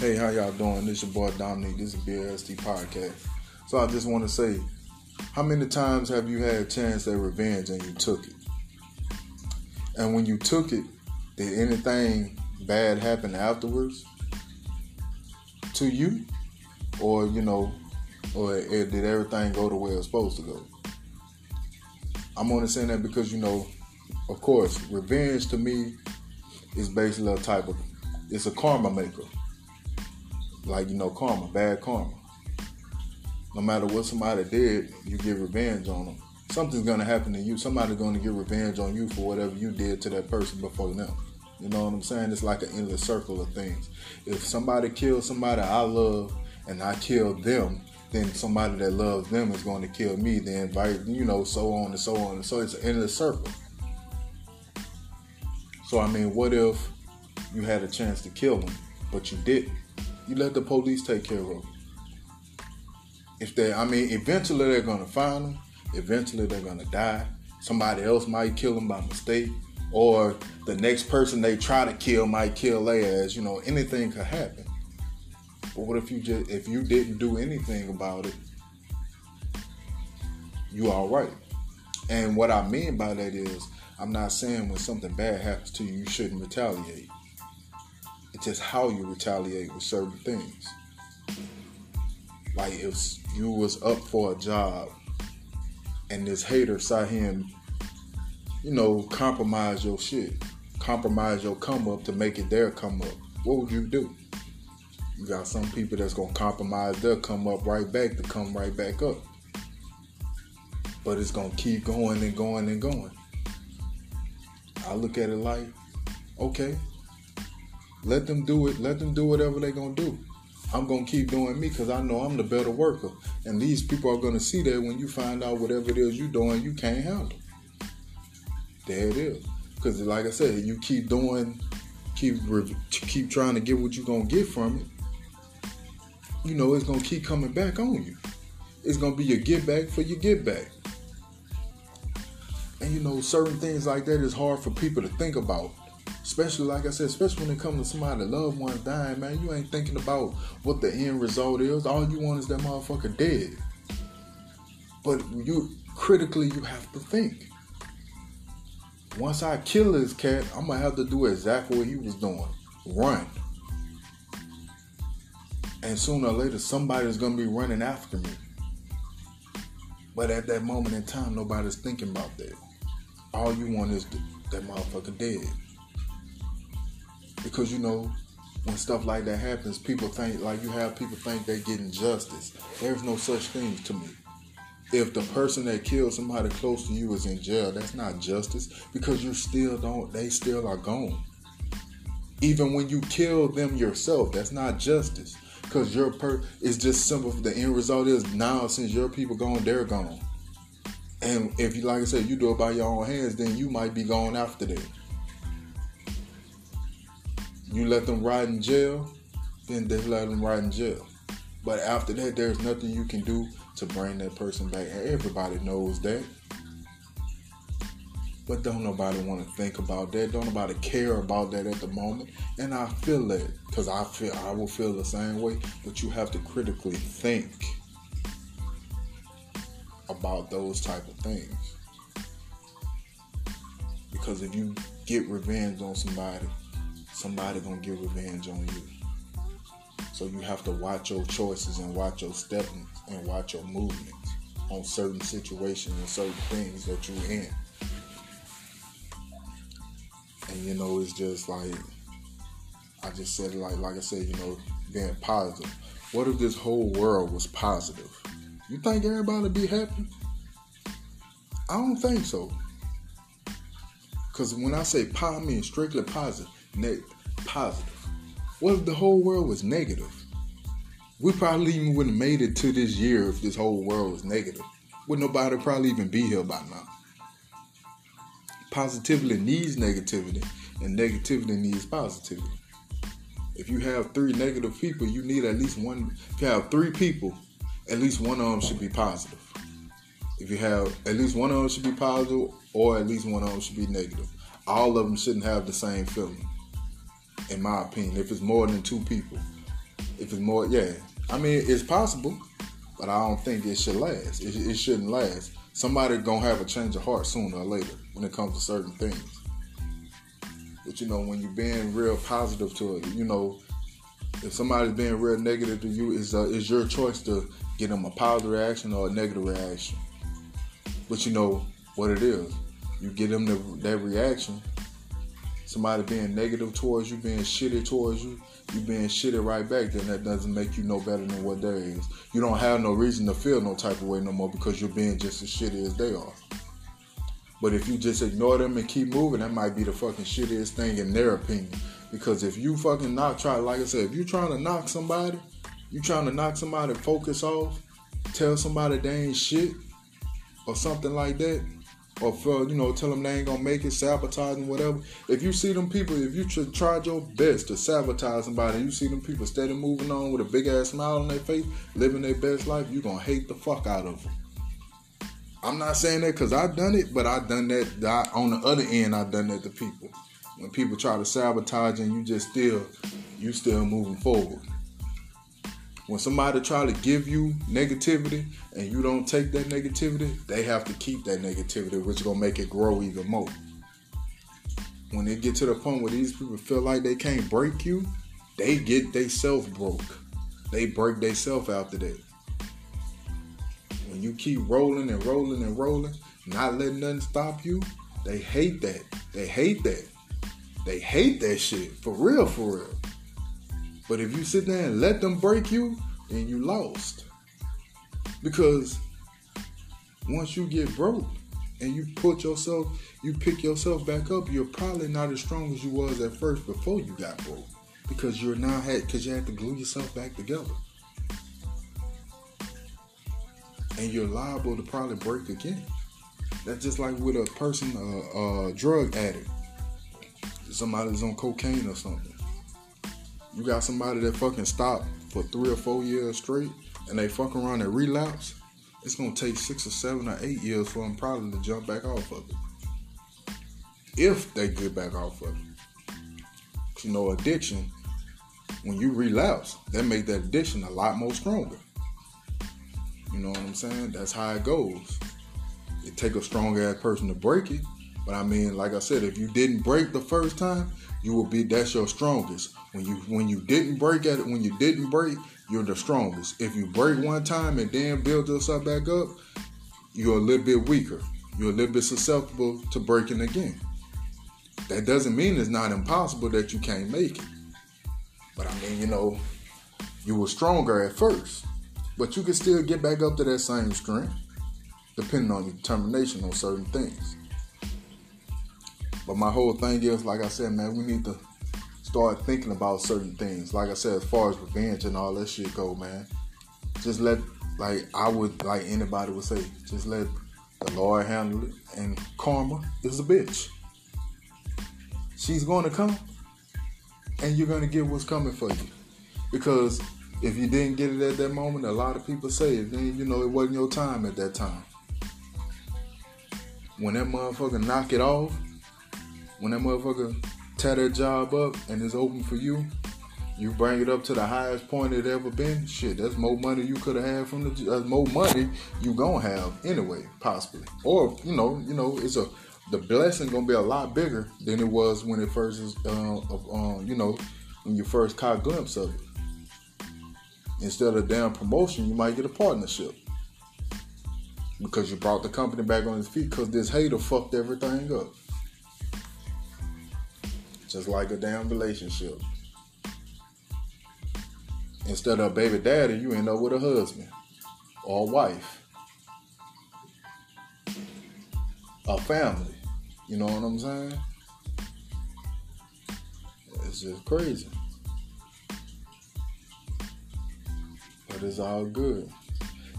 Hey, how y'all doing? This is your boy Dominic. This is BLST Podcast. So I just want to say, how many times have you had a chance at revenge and you took it? And when you took it, did anything bad happen afterwards to you? Or, you know, or eh, did everything go the way it's supposed to go? I'm only saying that because, you know, of course, revenge to me is basically a type of, it's a karma maker like you know karma, bad karma. No matter what somebody did, you get revenge on them. Something's gonna happen to you. Somebody's gonna get revenge on you for whatever you did to that person before them. You know what I'm saying? It's like an endless circle of things. If somebody kills somebody I love and I kill them, then somebody that loves them is going to kill me. Then, you know, so on and so on. And so it's an endless circle. So I mean, what if you had a chance to kill them, but you didn't? You let the police take care of them. If they, I mean, eventually they're gonna find them. Eventually they're gonna die. Somebody else might kill them by mistake, or the next person they try to kill might kill their ass. You know, anything could happen. But what if you just, if you didn't do anything about it, you all right. And what I mean by that is, I'm not saying when something bad happens to you, you shouldn't retaliate. It's just how you retaliate with certain things. Like if you was up for a job and this hater saw him, you know, compromise your shit, compromise your come up to make it their come up, what would you do? You got some people that's gonna compromise their come up right back to come right back up. But it's gonna keep going and going and going. I look at it like, okay, let them do it. Let them do whatever they're gonna do. I'm gonna keep doing me because I know I'm the better worker. And these people are gonna see that when you find out whatever it is you're doing, you can't handle. There it is. Because like I said, you keep doing, keep keep trying to get what you're gonna get from it. You know it's gonna keep coming back on you. It's gonna be your get back for your get back. And you know certain things like that is hard for people to think about Especially, like I said, especially when it comes to somebody loved one dying, man, you ain't thinking about what the end result is. All you want is that motherfucker dead. But you critically, you have to think. Once I kill this cat, I'm gonna have to do exactly what he was doing: run. And sooner or later, somebody's gonna be running after me. But at that moment in time, nobody's thinking about that. All you want is that motherfucker dead because you know when stuff like that happens, people think like you have people think they're getting justice. There's no such thing to me. If the person that killed somebody close to you is in jail, that's not justice because you still don't. They still are gone. Even when you kill them yourself, that's not justice because your per. is just simple. The end result is now since your people gone, they're gone. And if you like I said, you do it by your own hands, then you might be going after them you let them ride in jail, then they let them ride in jail. But after that, there's nothing you can do to bring that person back. Everybody knows that. But don't nobody want to think about that. Don't nobody care about that at the moment. And I feel that because I feel I will feel the same way. But you have to critically think about those type of things. Because if you get revenge on somebody, somebody gonna get revenge on you. So you have to watch your choices and watch your steps and watch your movements on certain situations and certain things that you're in. And you know, it's just like I just said, like like I said, you know, being positive. What if this whole world was positive? You think everybody be happy? I don't think so. Because when I say positive, I mean strictly positive positive. What if the whole world was negative? We probably even wouldn't have made it to this year if this whole world was negative. Would nobody probably even be here by now? Positivity needs negativity, and negativity needs positivity. If you have three negative people, you need at least one. If you have three people, at least one of them should be positive. If you have at least one of them should be positive, or at least one of them should be negative. All of them shouldn't have the same feeling in my opinion. If it's more than two people, If it's more, yeah. I mean, it's possible, but I don't think it should last. It, it shouldn't last. Somebody gonna have a change of heart sooner or later when it comes to certain things. But you know, when you're being real positive to it, you know, if somebody's being real negative to you, it's uh, it's your choice to get them a positive reaction or a negative reaction. But you know what it is. You get them the, that reaction. Somebody being negative towards you, being shitty towards you, you being shitty right back, then that doesn't make you no better than what they is. You don't have no reason to feel no type of way no more because you're being just as shitty as they are. But if you just ignore them and keep moving, that might be the fucking shittiest thing in their opinion. Because if you fucking not try, like I said, if you're trying to knock somebody, you trying to knock somebody focus off, tell somebody they ain't shit, or something like that, or you know, tell them they ain't gonna make it, sabotaging whatever. If you see them people, if you tried your best to sabotage somebody, you see them people steady moving on with a big ass smile on their face, living their best life, you gonna hate the fuck out of them. I'm not saying that because I've done it, but I've done that I, on the other end. I've done that to people. When people try to sabotage and you just still, you still moving forward. When somebody try to give you negativity and you don't take that negativity, they have to keep that negativity, which is gonna make it grow even more. When they get to the point where these people feel like they can't break you, they get they self broke. They break they self after that when you keep rolling and rolling and rolling, not letting nothing stop you, they hate that. They hate that. They hate that shit. For real, for real. But if you sit there and let them break you, then you lost. Because once you get broke and you put yourself, you pick yourself back up, you're probably not as strong as you was at first before you got broke. Because you're now had because you had to glue yourself back together and you're liable to probably break again. That's just like with a person, a, a drug addict, somebody that's on cocaine or something. You got somebody that fucking stopped for three or four years straight, and they fuck around and relapse. It's gonna take six or seven or eight years for them probably to jump back off of it. If they get back off of it. You know, addiction, when you relapse, that make that addiction a lot more stronger. You know what I'm saying? That's how it goes. It take a strong ass person to break it. But I mean, like I said, if you didn't break the first time, you will be that's your strongest. When you when you didn't break at it, when you didn't break, you're the strongest. If you break one time and then build yourself back up, you're a little bit weaker. You're a little bit susceptible to breaking again. That doesn't mean it's not impossible that you can't make it. But I mean, you know, you were stronger at first. But you can still get back up to that same strength, depending on your determination on certain things. But my whole thing is, like I said, man, we need to start thinking about certain things. Like I said, as far as revenge and all that shit go, man. Just let, like I would, like anybody would say, just let the Lord handle it. And karma is a bitch. She's going to come, and you're going to get what's coming for you. Because if you didn't get it at that moment, a lot of people say it. Then you know it wasn't your time at that time. When that motherfucker knock it off, when that motherfucker tear that job up and it's open for you, you bring it up to the highest point it ever been. Shit, that's more money you could have had from the. That's more money you gonna have anyway, possibly. Or you know, you know, it's a the blessing gonna be a lot bigger than it was when it first is, uh, uh, you know, when you first caught a glimpse of it. Instead of damn promotion, you might get a partnership. Because you brought the company back on its feet because this hater fucked everything up. Just like a damn relationship. Instead of baby daddy, you end up with a husband or a wife. A family. You know what I'm saying? It's just crazy. but it's all good.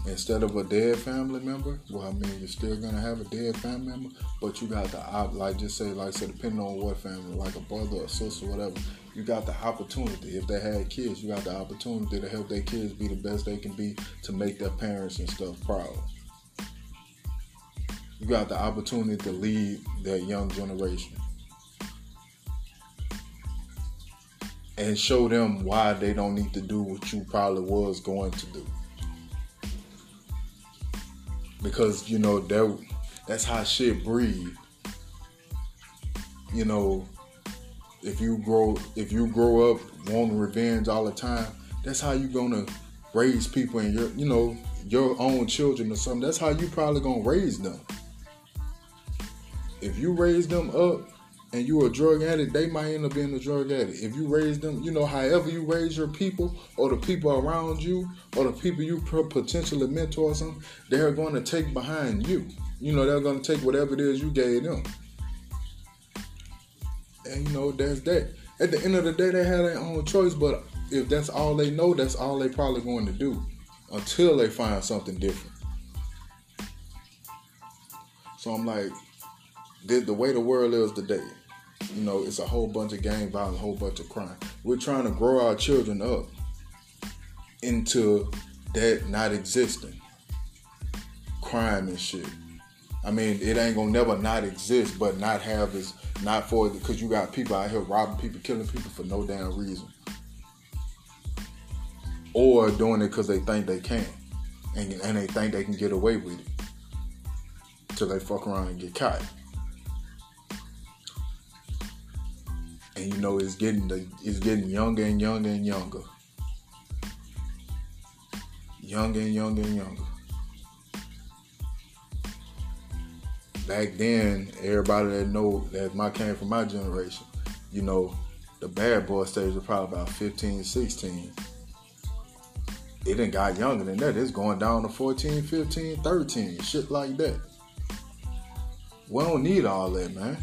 Instead of a dead family member, well, I mean, you're still gonna have a dead family member, but you got the op, like just say, like so, depending on what family, like a brother or sister, whatever, you got the opportunity. If they had kids, you got the opportunity to help their kids be the best they can be to make their parents and stuff proud. You got the opportunity to lead that young generation. and show them why they don't need to do what you probably was going to do. Because you know that that's how shit breed. You know, if you grow if you grow up wanting revenge all the time, that's how you're gonna raise people in your you know your own children or something. That's how you probably gonna raise them. If you raise them up and you a drug addict, they might end up being a drug addict. If you raise them, you know, however you raise your people or the people around you or the people you potentially mentor some, they're going to take behind you. You know, they're going to take whatever it is you gave them. And you know, that's that. At the end of the day, they have their own choice, but if that's all they know, that's all they probably going to do until they find something different. So I'm like, the, the way the world is today, you know, it's a whole bunch of gang violence, a whole bunch of crime. We're trying to grow our children up into that not existing. Crime and shit. I mean, it ain't gonna never not exist, but not have is not for because you got people out here robbing people, killing people for no damn reason, or doing it because they think they can, and, and they think they can get away with it, till they fuck around and get caught. And you know it's getting the it's getting younger and younger and younger, younger and younger and younger. Back then, everybody that know that my came from my generation, you know, the bad boy stage was probably about 15, 16. It didn't got younger than that. It's going down to 14, 15, 13, shit like that. We don't need all that, man.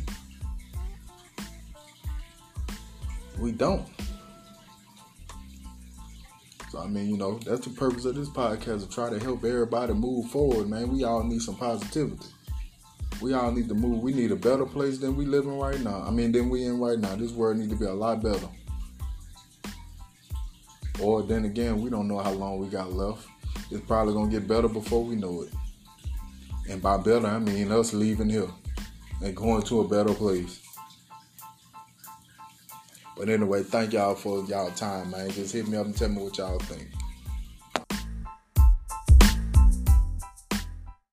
We don't. So I mean, you know, that's the purpose of this podcast to try to help everybody move forward, man. We all need some positivity. We all need to move. We need a better place than we live in right now. I mean, than we in right now. This world need to be a lot better. Or then again, we don't know how long we got left. It's probably gonna get better before we know it. And by better, I mean us leaving here and going to a better place. But anyway, thank y'all for y'all time, man. Just hit me up and tell me what y'all think.